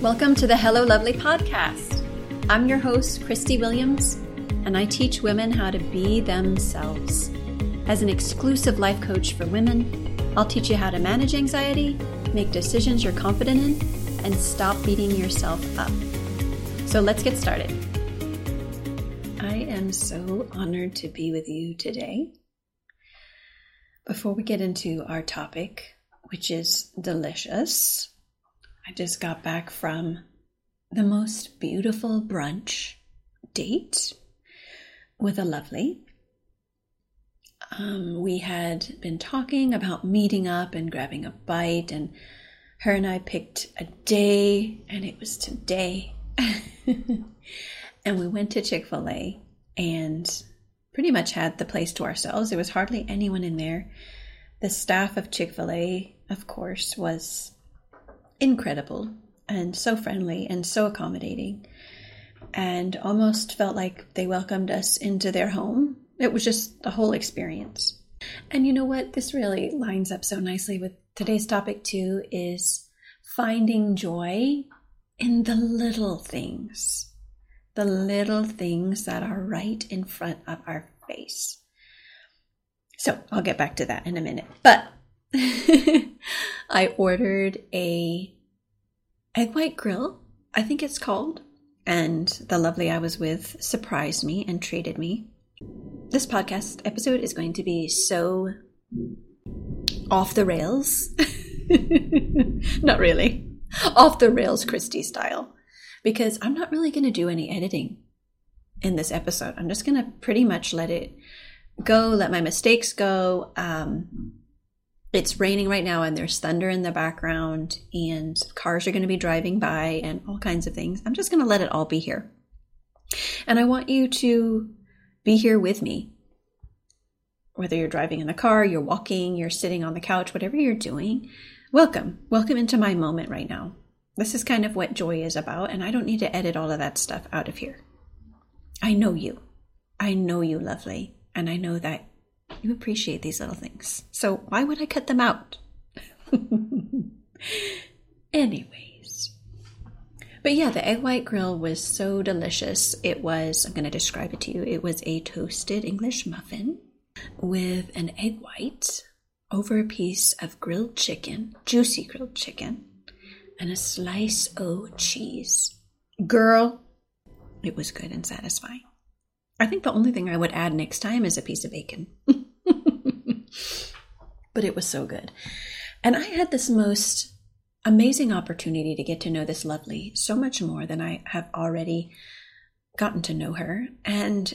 Welcome to the Hello Lovely podcast. I'm your host, Christie Williams, and I teach women how to be themselves. As an exclusive life coach for women, I'll teach you how to manage anxiety, make decisions you're confident in, and stop beating yourself up. So let's get started. I am so honored to be with you today. Before we get into our topic, which is delicious, I just got back from the most beautiful brunch date with a lovely. Um, we had been talking about meeting up and grabbing a bite, and her and I picked a day, and it was today. and we went to Chick fil A and pretty much had the place to ourselves. There was hardly anyone in there. The staff of Chick fil A, of course, was incredible and so friendly and so accommodating and almost felt like they welcomed us into their home. It was just the whole experience. And you know what? This really lines up so nicely with today's topic, too, is finding joy in the little things, the little things that are right in front of our face. So I'll get back to that in a minute. But I ordered a egg white grill, I think it's called, and the lovely I was with surprised me and treated me. This podcast episode is going to be so off the rails. not really. Off the rails Christie style. Because I'm not really going to do any editing in this episode. I'm just going to pretty much let it go, let my mistakes go. Um, it's raining right now and there's thunder in the background and cars are going to be driving by and all kinds of things. I'm just going to let it all be here. And I want you to be here with me. Whether you're driving in the car, you're walking, you're sitting on the couch, whatever you're doing, welcome. Welcome into my moment right now. This is kind of what joy is about, and I don't need to edit all of that stuff out of here. I know you. I know you, lovely. And I know that you appreciate these little things. So why would I cut them out? Anyways. But yeah, the egg white grill was so delicious. It was, I'm going to describe it to you. It was a toasted English muffin with an egg white over a piece of grilled chicken, juicy grilled chicken, and a slice of cheese. Girl, it was good and satisfying. I think the only thing I would add next time is a piece of bacon. but it was so good. And I had this most amazing opportunity to get to know this lovely so much more than I have already gotten to know her. And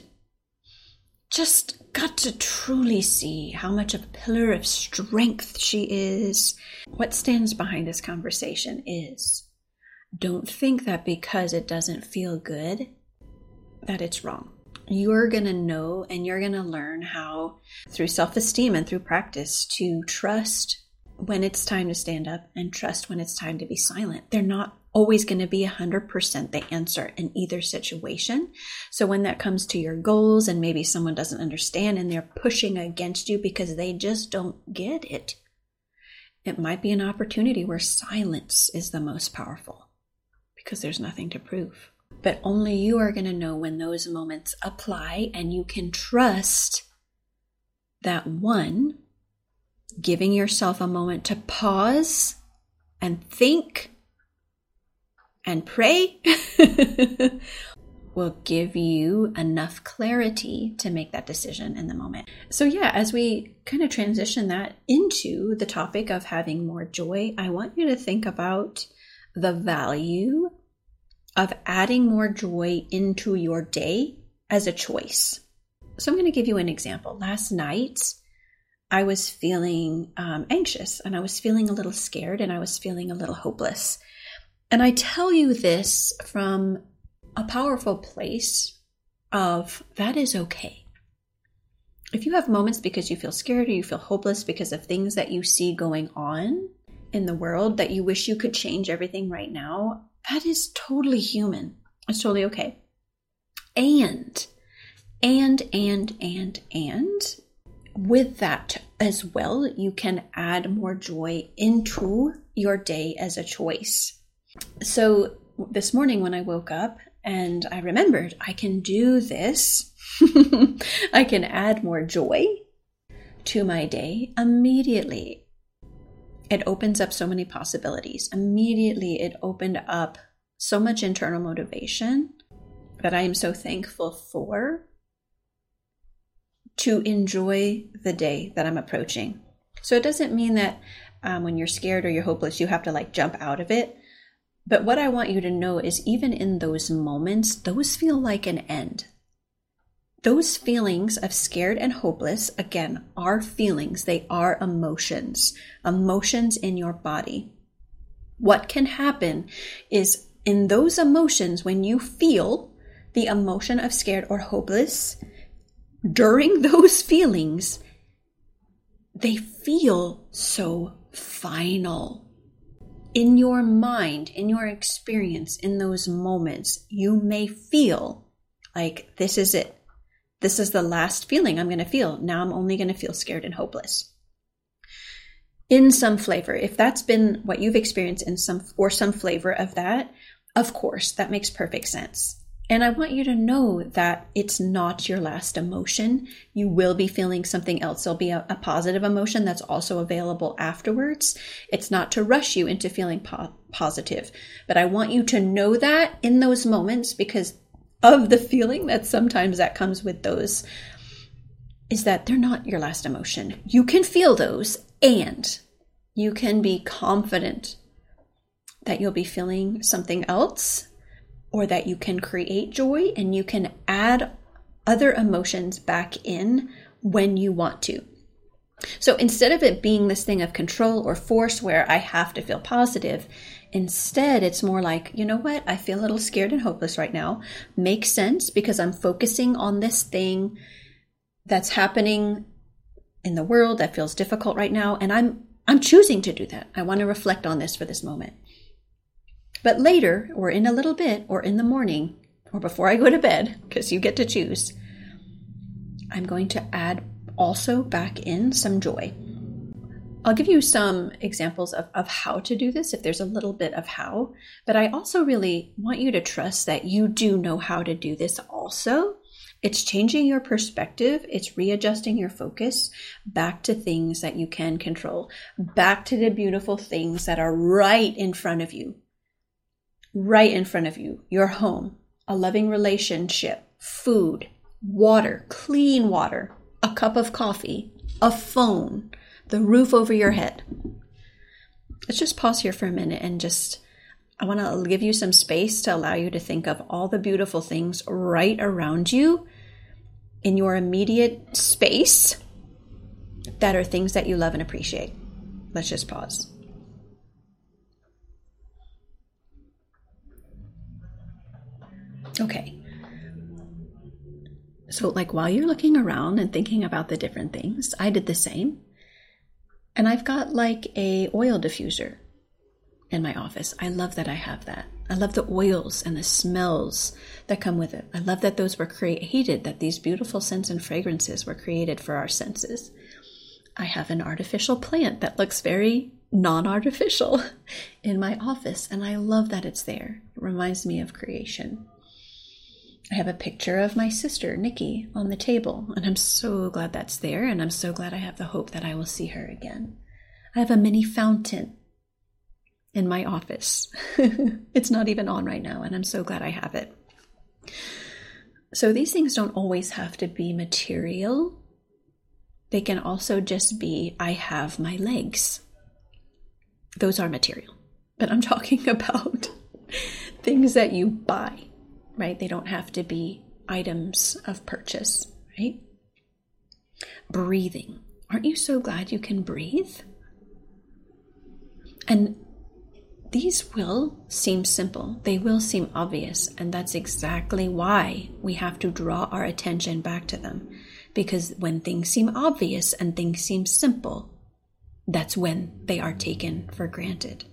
just got to truly see how much of a pillar of strength she is. What stands behind this conversation is don't think that because it doesn't feel good, that it's wrong you're going to know and you're going to learn how, through self esteem and through practice, to trust when it's time to stand up and trust when it's time to be silent. They're not always going to be 100% the answer in either situation. So when that comes to your goals and maybe someone doesn't understand and they're pushing against you because they just don't get it, it might be an opportunity where silence is the most powerful because there's nothing to prove but only you are going to know when those moments apply, and you can trust that one, giving yourself a moment to pause and think and pray will give you enough clarity to make that decision in the moment. So, yeah, as we kind of transition that into the topic of having more joy, I want you to think about the value of adding more joy into your day as a choice. So I'm going to give you an example. Last night, I was feeling um, anxious and I was feeling a little scared and I was feeling a little hopeless. And I tell you this from a powerful place of that is okay. If you have moments because you feel scared or you feel hopeless because of things that you see going on in the world that you wish you could change everything right now, that is totally human. It's totally okay. And, and, and, and, and with that as well, you can add more joy into your day as a choice. So this morning when I woke up and I remembered I can do this, I can add more joy to my day immediately. It opens up so many possibilities. Immediately, it opened up so much internal motivation that I am so thankful for to enjoy the day that I'm approaching. So it doesn't mean that um, when you're scared or you're hopeless, you have to like jump out of it. But what I want you to know is even in those moments, those feel like an end. Those feelings of scared and hopeless, again, are feelings. They are emotions, emotions in your body. What can happen is in those emotions, when you feel the emotion of scared or hopeless, during those feelings, they feel so final. In your mind, in your experience, in those moments, you may feel like this is it. This is the last feeling I'm going to feel. Now I'm only going to feel scared and hopeless. In some flavor, if that's been what you've experienced in some or some flavor of that, of course, that makes perfect sense. And I want you to know that it's not your last emotion. You will be feeling something else. There'll be a, a positive emotion that's also available afterwards. It's not to rush you into feeling po- positive, but I want you to know that in those moments because of the feeling that sometimes that comes with those is that they're not your last emotion. You can feel those and you can be confident that you'll be feeling something else or that you can create joy and you can add other emotions back in when you want to. So instead of it being this thing of control or force where I have to feel positive, instead it's more like, you know what? I feel a little scared and hopeless right now. Makes sense because I'm focusing on this thing that's happening in the world that feels difficult right now and I'm I'm choosing to do that. I want to reflect on this for this moment. But later, or in a little bit, or in the morning, or before I go to bed, because you get to choose, I'm going to add also back in some joy. I'll give you some examples of, of how to do this if there's a little bit of how, but I also really want you to trust that you do know how to do this also. It's changing your perspective, it's readjusting your focus back to things that you can control, back to the beautiful things that are right in front of you right in front of you your home, a loving relationship, food, water, clean water, a cup of coffee, a phone, the roof over your head. Let's just pause here for a minute and just, I want to give you some space to allow you to think of all the beautiful things right around you in your immediate space that are things that you love and appreciate. Let's just pause. Okay. So, like, while you're looking around and thinking about the different things, I did the same. And I've got like a oil diffuser in my office. I love that I have that. I love the oils and the smells that come with it. I love that those were created, that these beautiful scents and fragrances were created for our senses. I have an artificial plant that looks very non artificial in my office, and I love that it's there. It reminds me of creation. I have a picture of my sister, Nikki, on the table, and I'm so glad that's there, and I'm so glad I have the hope that I will see her again. I have a mini fountain in my office. it's not even on right now, and I'm so glad I have it. So these things don't always have to be material. They can also just be I have my legs. Those are material. But I'm talking about things that you buy right? They don't have to be items of purchase, right? Breathing. Aren't you so glad you can breathe? And these will seem simple, they will seem obvious, and that's exactly why we have to draw our attention back to them. Because when things seem obvious and things seem simple, that's when they are taken for granted.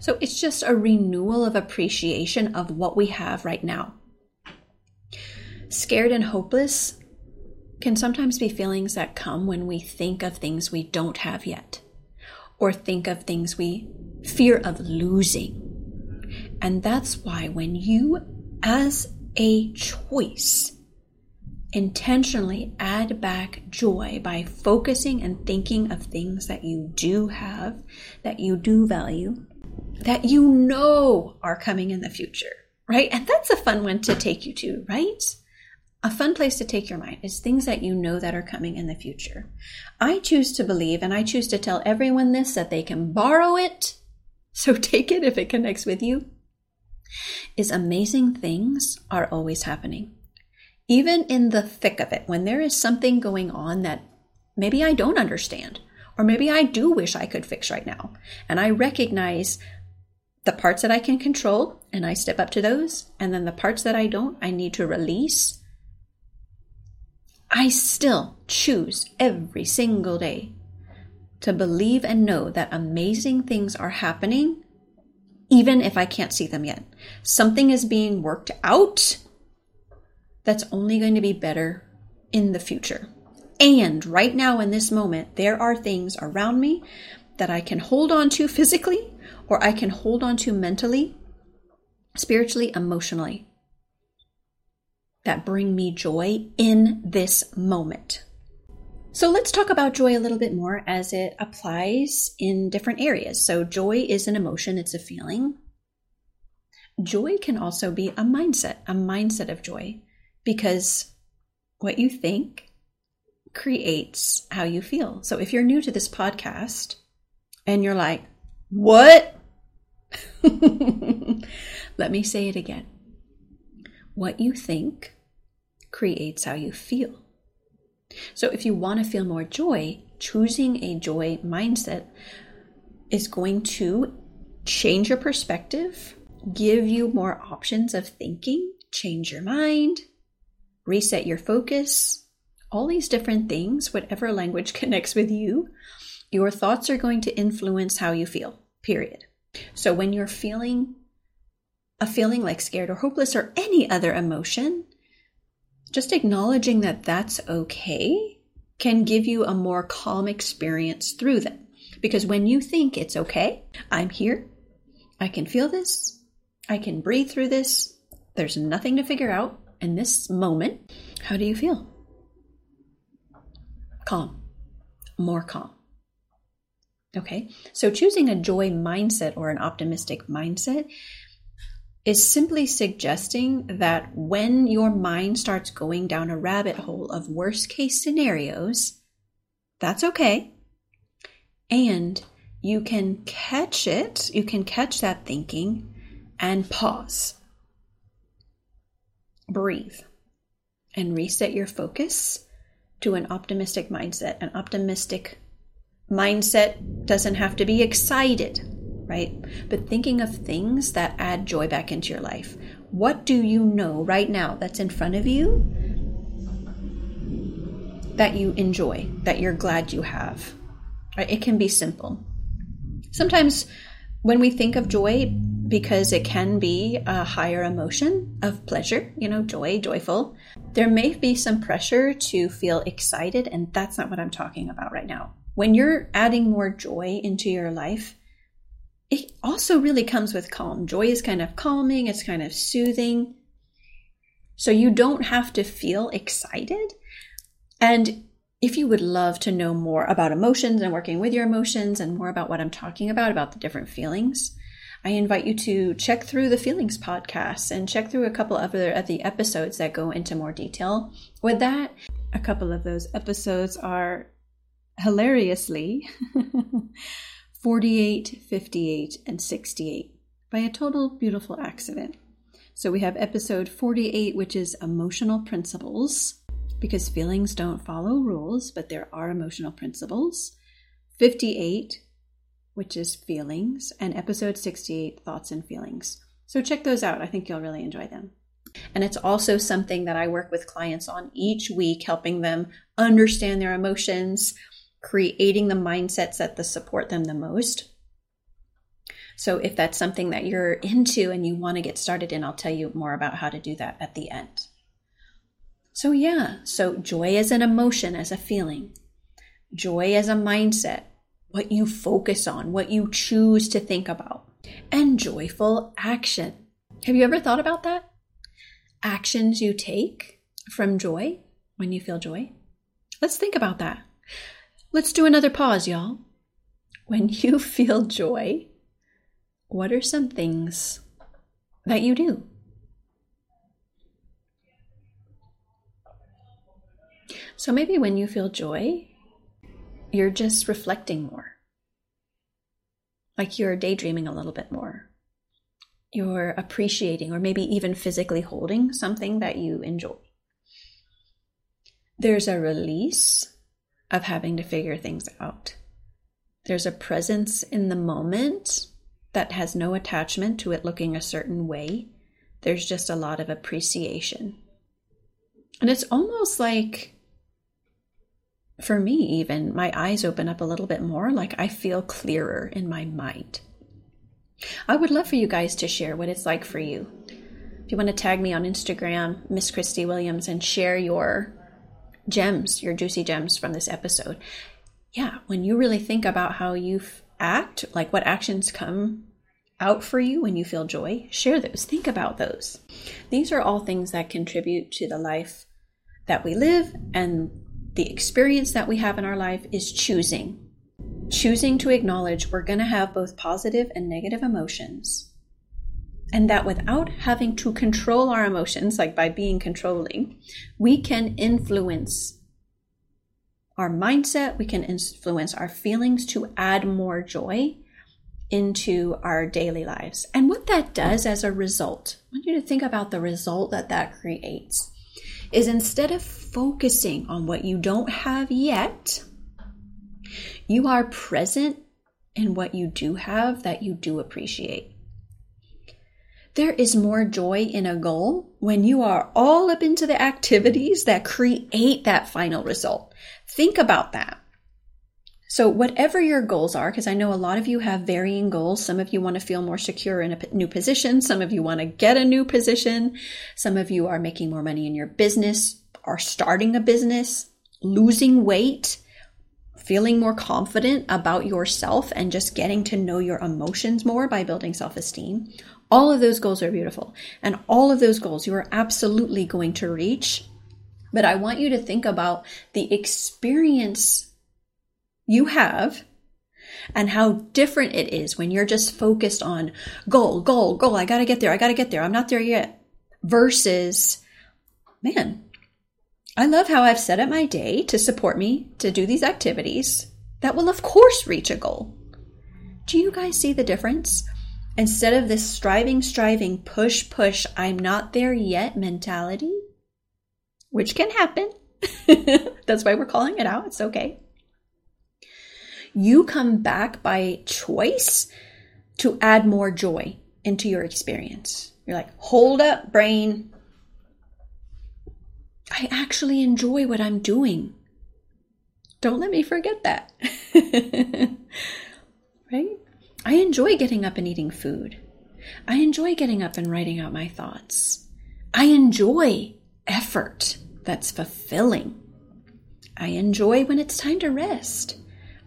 So it's just a renewal of appreciation of what we have right now. Scared and hopeless can sometimes be feelings that come when we think of things we don't have yet, or think of things we fear of losing. And that's why when you, as a choice, intentionally add back joy by focusing and thinking of things that you do have, that you do value, that you know are coming in the future, right? And that's a fun one to take you to, right? A fun place to take your mind is things that you know that are coming in the future. I choose to believe and I choose to tell everyone this that they can borrow it. So take it if it connects with you. Is amazing things are always happening even in the thick of it, when there is something going on that maybe I don't understand, or maybe I do wish I could fix right now, and I recognize the parts that I can control and I step up to those, and then the parts that I don't, I need to release. I still choose every single day to believe and know that amazing things are happening, even if I can't see them yet. Something is being worked out that's only going to be better in the future. And right now, in this moment, there are things around me that I can hold on to physically, or I can hold on to mentally, spiritually, emotionally, that bring me joy in this moment. So let's talk about joy a little bit more as it applies in different areas. So, joy is an emotion, it's a feeling. Joy can also be a mindset, a mindset of joy because what you think creates how you feel. So if you're new to this podcast and you're like, what? Let me say it again. What you think creates how you feel. So if you want to feel more joy, choosing a joy mindset is going to change your perspective, give you more options of thinking, change your mind, reset your focus, all these different things, whatever language connects with you, your thoughts are going to influence how you feel, period. So when you're feeling a feeling like scared or hopeless or any other emotion, just acknowledging that that's okay can give you a more calm experience through them. Because when you think it's okay, I'm here, I can feel this, I can breathe through this, there's nothing to figure out, in this moment, how do you feel? Calm, more calm. Okay, so choosing a joy mindset or an optimistic mindset is simply suggesting that when your mind starts going down a rabbit hole of worst case scenarios, that's okay. And you can catch it, you can catch that thinking and pause breathe and reset your focus to an optimistic mindset. An optimistic mindset doesn't have to be excited, right? But thinking of things that add joy back into your life. What do you know right now that's in front of you that you enjoy, that you're glad you have? Right? It can be simple. Sometimes when we think of joy, because it can be a higher emotion of pleasure, you know, joy, joyful. There may be some pressure to feel excited, and that's not what I'm talking about right now. When you're adding more joy into your life, it also really comes with calm. Joy is kind of calming, it's kind of soothing. So you don't have to feel excited. And if you would love to know more about emotions and working with your emotions and more about what I'm talking about, about the different feelings, I invite you to check through the Feelings podcast and check through a couple of other of the episodes that go into more detail with that. A couple of those episodes are hilariously 48, 58, and 68 by a total beautiful accident. So we have episode 48, which is emotional principles, because feelings don't follow rules, but there are emotional principles. 58, which is feelings, and episode 68, thoughts and feelings. So check those out. I think you'll really enjoy them. And it's also something that I work with clients on each week, helping them understand their emotions, creating the mindsets that the support them the most. So if that's something that you're into and you want to get started in, I'll tell you more about how to do that at the end. So yeah, so joy as an emotion, as a feeling, joy as a mindset, what you focus on, what you choose to think about. and joyful action. Have you ever thought about that? Actions you take from joy when you feel joy? Let's think about that. Let's do another pause, y'all. When you feel joy, what are some things that you do? So maybe when you feel joy, you're just reflecting more. Like you're daydreaming a little bit more. You're appreciating or maybe even physically holding something that you enjoy. There's a release of having to figure things out. There's a presence in the moment that has no attachment to it looking a certain way. There's just a lot of appreciation. And it's almost like, for me, even, my eyes open up a little bit more, like I feel clearer in my mind. I would love for you guys to share what it's like for you. If you want to tag me on Instagram, Miss Christie Williams, and share your gems, your juicy gems from this episode. Yeah, when you really think about how you act, like what actions come out for you when you feel joy, share those. Think about those. These are all things that contribute to the life that we live, and the experience that we have in our life is choosing. Choosing to acknowledge we're going to have both positive and negative emotions. And that without having to control our emotions, like by being controlling, we can influence our mindset, we can influence our feelings to add more joy into our daily lives. And what that does as a result, I want you to think about the result that that creates, is instead of focusing on what you don't have yet, you are present in what you do have that you do appreciate. There is more joy in a goal when you are all up into the activities that create that final result. Think about that. So, whatever your goals are, because I know a lot of you have varying goals. Some of you want to feel more secure in a new position. Some of you want to get a new position. Some of you are making more money in your business, are starting a business, losing weight, feeling more confident about yourself, and just getting to know your emotions more by building self esteem. All of those goals are beautiful. And all of those goals you are absolutely going to reach. But I want you to think about the experience you have and how different it is when you're just focused on goal, goal, goal. I got to get there. I got to get there. I'm not there yet. Versus, man, I love how I've set up my day to support me to do these activities that will, of course, reach a goal. Do you guys see the difference? Instead of this striving, striving, push, push, I'm not there yet mentality, which can happen. That's why we're calling it out. It's okay you come back by choice to add more joy into your experience. You're like, hold up, brain. I actually enjoy what I'm doing. Don't let me forget that. right? I enjoy getting up and eating food. I enjoy getting up and writing out my thoughts. I enjoy effort that's fulfilling. I enjoy when it's time to rest.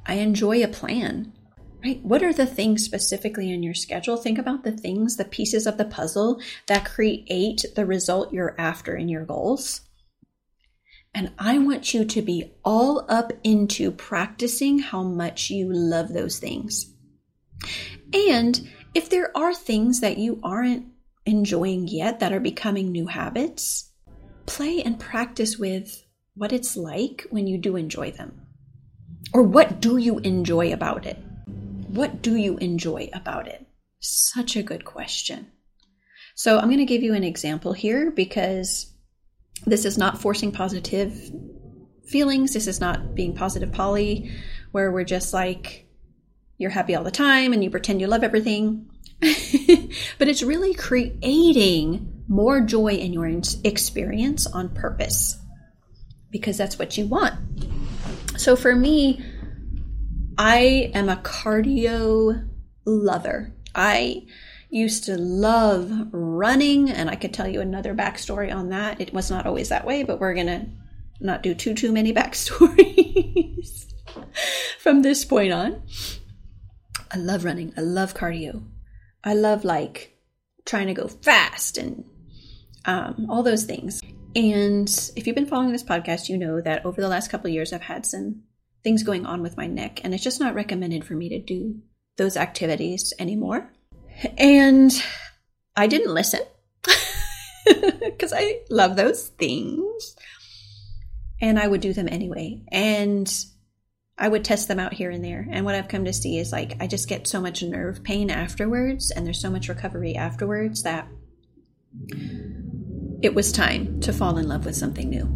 I enjoy a plan, right? What are the things specifically in your schedule? Think about the things, the pieces of the puzzle that create the result you're after in your goals. And I want you to be all up into practicing how much you love those things. And if there are things that you aren't enjoying yet that are becoming new habits, play and practice with what it's like when you do enjoy them. Or what do you enjoy about it? What do you enjoy about it? Such a good question. So I'm going to give you an example here because this is not forcing positive feelings. This is not being positive Polly, where we're just like, you're happy all the time and you pretend you love everything. but it's really creating more joy in your experience on purpose because that's what you want. So for me, I am a cardio lover. I used to love running, and I could tell you another backstory on that. It was not always that way, but we're gonna not do too too many backstories from this point on. I love running. I love cardio. I love like trying to go fast and um, all those things. And if you've been following this podcast, you know that over the last couple years, I've had some things going on with my neck, and it's just not recommended for me to do those activities anymore. And I didn't listen because I love those things. And I would do them anyway. And I would test them out here and there. And what I've come to see is like I just get so much nerve pain afterwards, and there's so much recovery afterwards that it was time to fall in love with something new.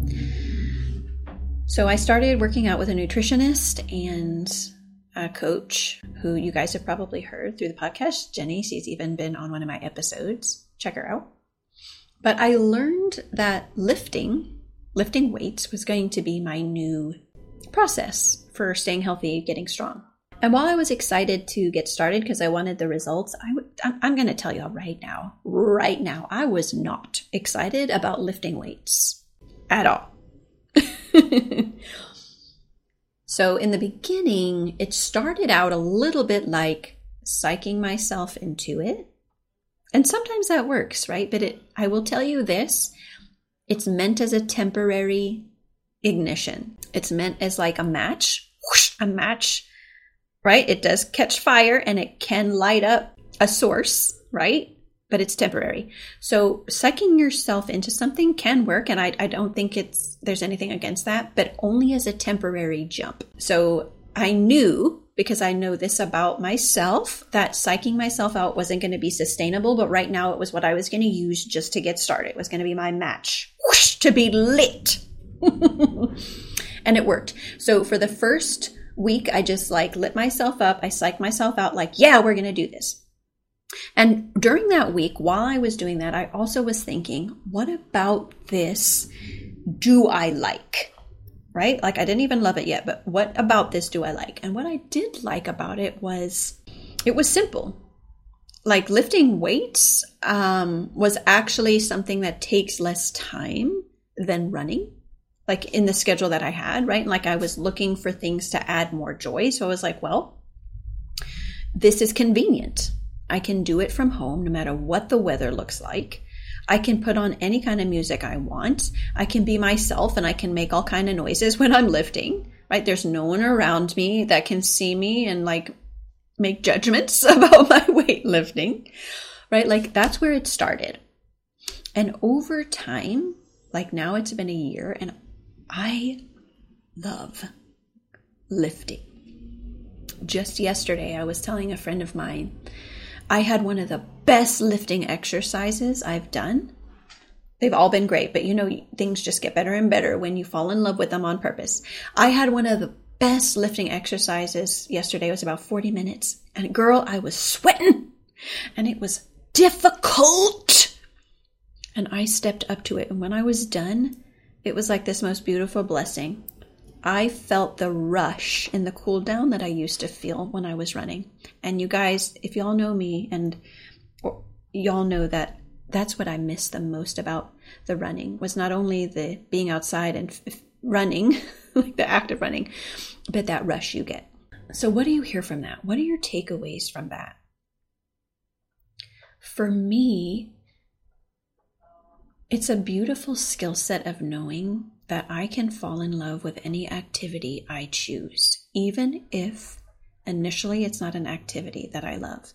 So I started working out with a nutritionist and a coach who you guys have probably heard through the podcast. Jenny, she's even been on one of my episodes. Check her out. But I learned that lifting, lifting weights was going to be my new process for staying healthy, getting strong. And while I was excited to get started because I wanted the results, I w- I'm, going to tell y'all right now, right now, I was not excited about lifting weights at all. so in the beginning, it started out a little bit like psyching myself into it. And sometimes that works, right? But it, I will tell you this, it's meant as a temporary ignition. It's meant as like a match, whoosh, a match right? It does catch fire and it can light up a source, right? But it's temporary. So sucking yourself into something can work, and I, I don't think it's there's anything against that, but only as a temporary jump. So I knew because I know this about myself that psyching myself out wasn't going to be sustainable, but right now it was what I was going to use just to get started. It was going to be my match whoosh, to be lit. and it worked. So for the first week, I just like lit myself up. I psyched myself out, like, yeah, we're going to do this. And during that week, while I was doing that, I also was thinking, what about this do I like? Right? Like, I didn't even love it yet, but what about this do I like? And what I did like about it was it was simple. Like, lifting weights um, was actually something that takes less time than running like in the schedule that I had, right? Like I was looking for things to add more joy. So I was like, well, this is convenient. I can do it from home no matter what the weather looks like. I can put on any kind of music I want. I can be myself and I can make all kind of noises when I'm lifting, right? There's no one around me that can see me and like make judgments about my weightlifting, right? Like that's where it started. And over time, like now it's been a year and I love lifting. Just yesterday, I was telling a friend of mine, I had one of the best lifting exercises I've done. They've all been great, but you know, things just get better and better when you fall in love with them on purpose. I had one of the best lifting exercises yesterday. It was about 40 minutes. And girl, I was sweating and it was difficult. And I stepped up to it. And when I was done, it was like this most beautiful blessing. I felt the rush in the cool down that I used to feel when I was running. And you guys, if y'all know me and y'all know that that's what I miss the most about the running was not only the being outside and f- running, like the act of running, but that rush you get. So, what do you hear from that? What are your takeaways from that? For me, it's a beautiful skill set of knowing that I can fall in love with any activity I choose, even if initially it's not an activity that I love.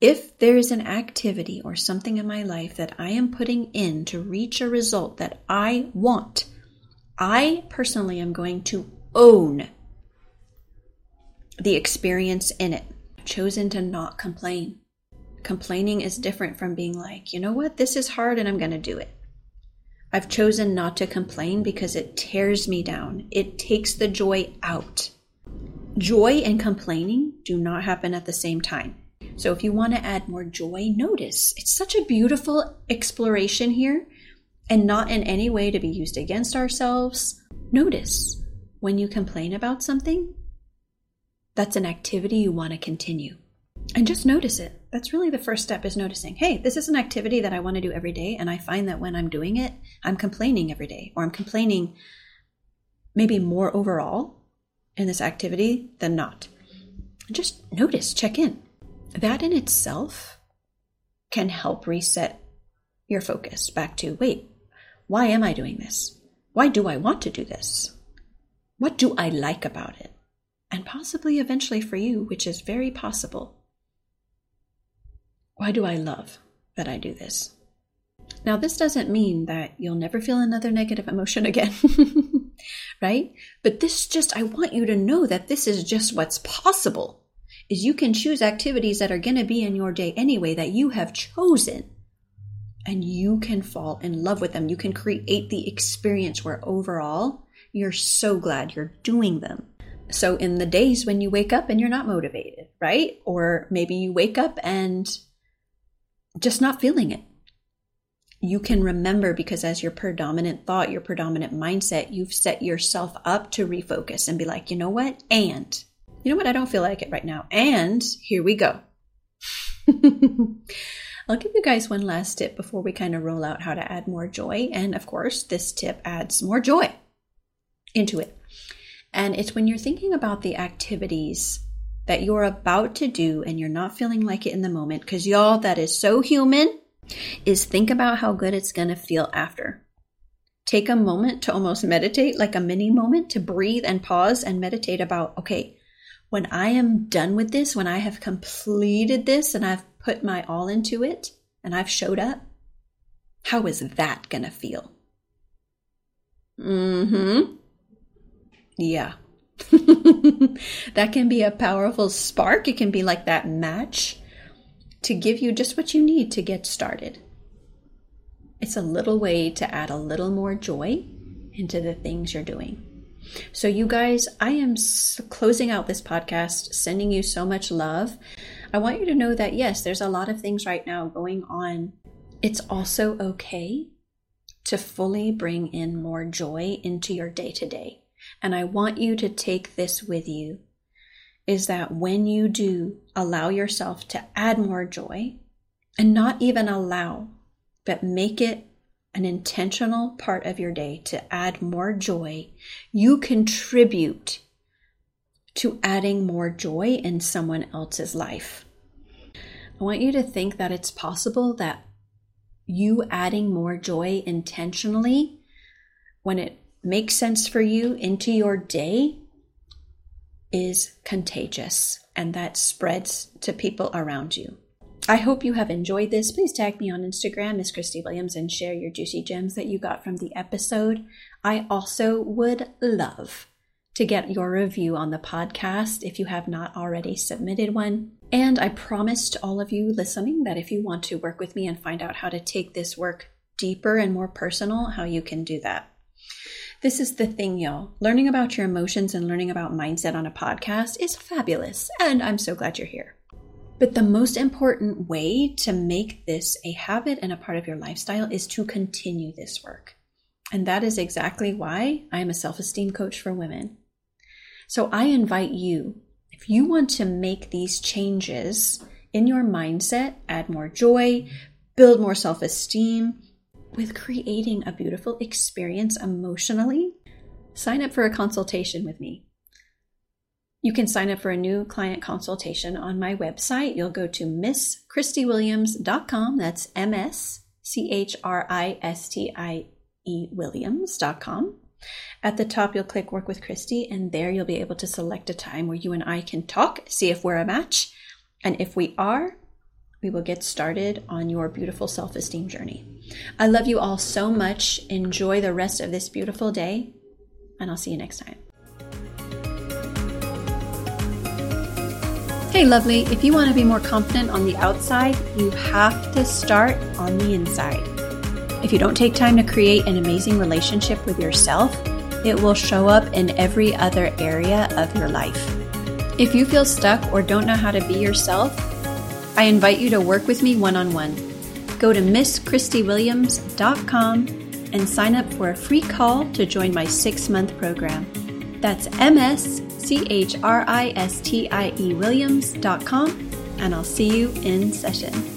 If there is an activity or something in my life that I am putting in to reach a result that I want, I personally am going to own the experience in it. I've chosen to not complain. Complaining is different from being like, you know what, this is hard and I'm going to do it. I've chosen not to complain because it tears me down. It takes the joy out. Joy and complaining do not happen at the same time. So if you want to add more joy, notice. It's such a beautiful exploration here and not in any way to be used against ourselves. Notice when you complain about something, that's an activity you want to continue and just notice it. That's really the first step is noticing, hey, this is an activity that I want to do every day. And I find that when I'm doing it, I'm complaining every day, or I'm complaining maybe more overall in this activity than not. Just notice, check in. That in itself can help reset your focus back to wait, why am I doing this? Why do I want to do this? What do I like about it? And possibly eventually for you, which is very possible. Why do I love that I do this? Now, this doesn't mean that you'll never feel another negative emotion again, right? But this just, I want you to know that this is just what's possible. Is you can choose activities that are going to be in your day anyway that you have chosen and you can fall in love with them. You can create the experience where overall you're so glad you're doing them. So, in the days when you wake up and you're not motivated, right? Or maybe you wake up and just not feeling it. You can remember because, as your predominant thought, your predominant mindset, you've set yourself up to refocus and be like, you know what? And you know what? I don't feel like it right now. And here we go. I'll give you guys one last tip before we kind of roll out how to add more joy. And of course, this tip adds more joy into it. And it's when you're thinking about the activities that you're about to do and you're not feeling like it in the moment, because y'all, that is so human, is think about how good it's going to feel after. Take a moment to almost meditate, like a mini moment to breathe and pause and meditate about, okay, when I am done with this, when I have completed this and I've put my all into it and I've showed up, how is that going to feel? Mm hmm. Yeah. that can be a powerful spark. It can be like that match to give you just what you need to get started. It's a little way to add a little more joy into the things you're doing. So, you guys, I am closing out this podcast, sending you so much love. I want you to know that yes, there's a lot of things right now going on. It's also okay to fully bring in more joy into your day to day. And I want you to take this with you is that when you do allow yourself to add more joy and not even allow, but make it an intentional part of your day to add more joy, you contribute to adding more joy in someone else's life. I want you to think that it's possible that you adding more joy intentionally when it makes sense for you into your day is contagious and that spreads to people around you. I hope you have enjoyed this. Please tag me on Instagram, Miss Christie Williams, and share your juicy gems that you got from the episode. I also would love to get your review on the podcast if you have not already submitted one. And I promised all of you listening that if you want to work with me and find out how to take this work deeper and more personal, how you can do that. This is the thing, y'all. Learning about your emotions and learning about mindset on a podcast is fabulous, and I'm so glad you're here. But the most important way to make this a habit and a part of your lifestyle is to continue this work. And that is exactly why I am a self esteem coach for women. So I invite you, if you want to make these changes in your mindset, add more joy, build more self esteem, with creating a beautiful experience emotionally, sign up for a consultation with me. You can sign up for a new client consultation on my website. You'll go to mschristiewilliams.com. That's M S C H R I S T I E Williams.com. At the top, you'll click Work with Christie, and there you'll be able to select a time where you and I can talk, see if we're a match. And if we are, we will get started on your beautiful self esteem journey. I love you all so much. Enjoy the rest of this beautiful day, and I'll see you next time. Hey, lovely, if you want to be more confident on the outside, you have to start on the inside. If you don't take time to create an amazing relationship with yourself, it will show up in every other area of your life. If you feel stuck or don't know how to be yourself, I invite you to work with me one on one. Go to MsChristieWilliams.com and sign up for a free call to join my six month program. That's M S C H R I S T I E Williams.com, and I'll see you in session.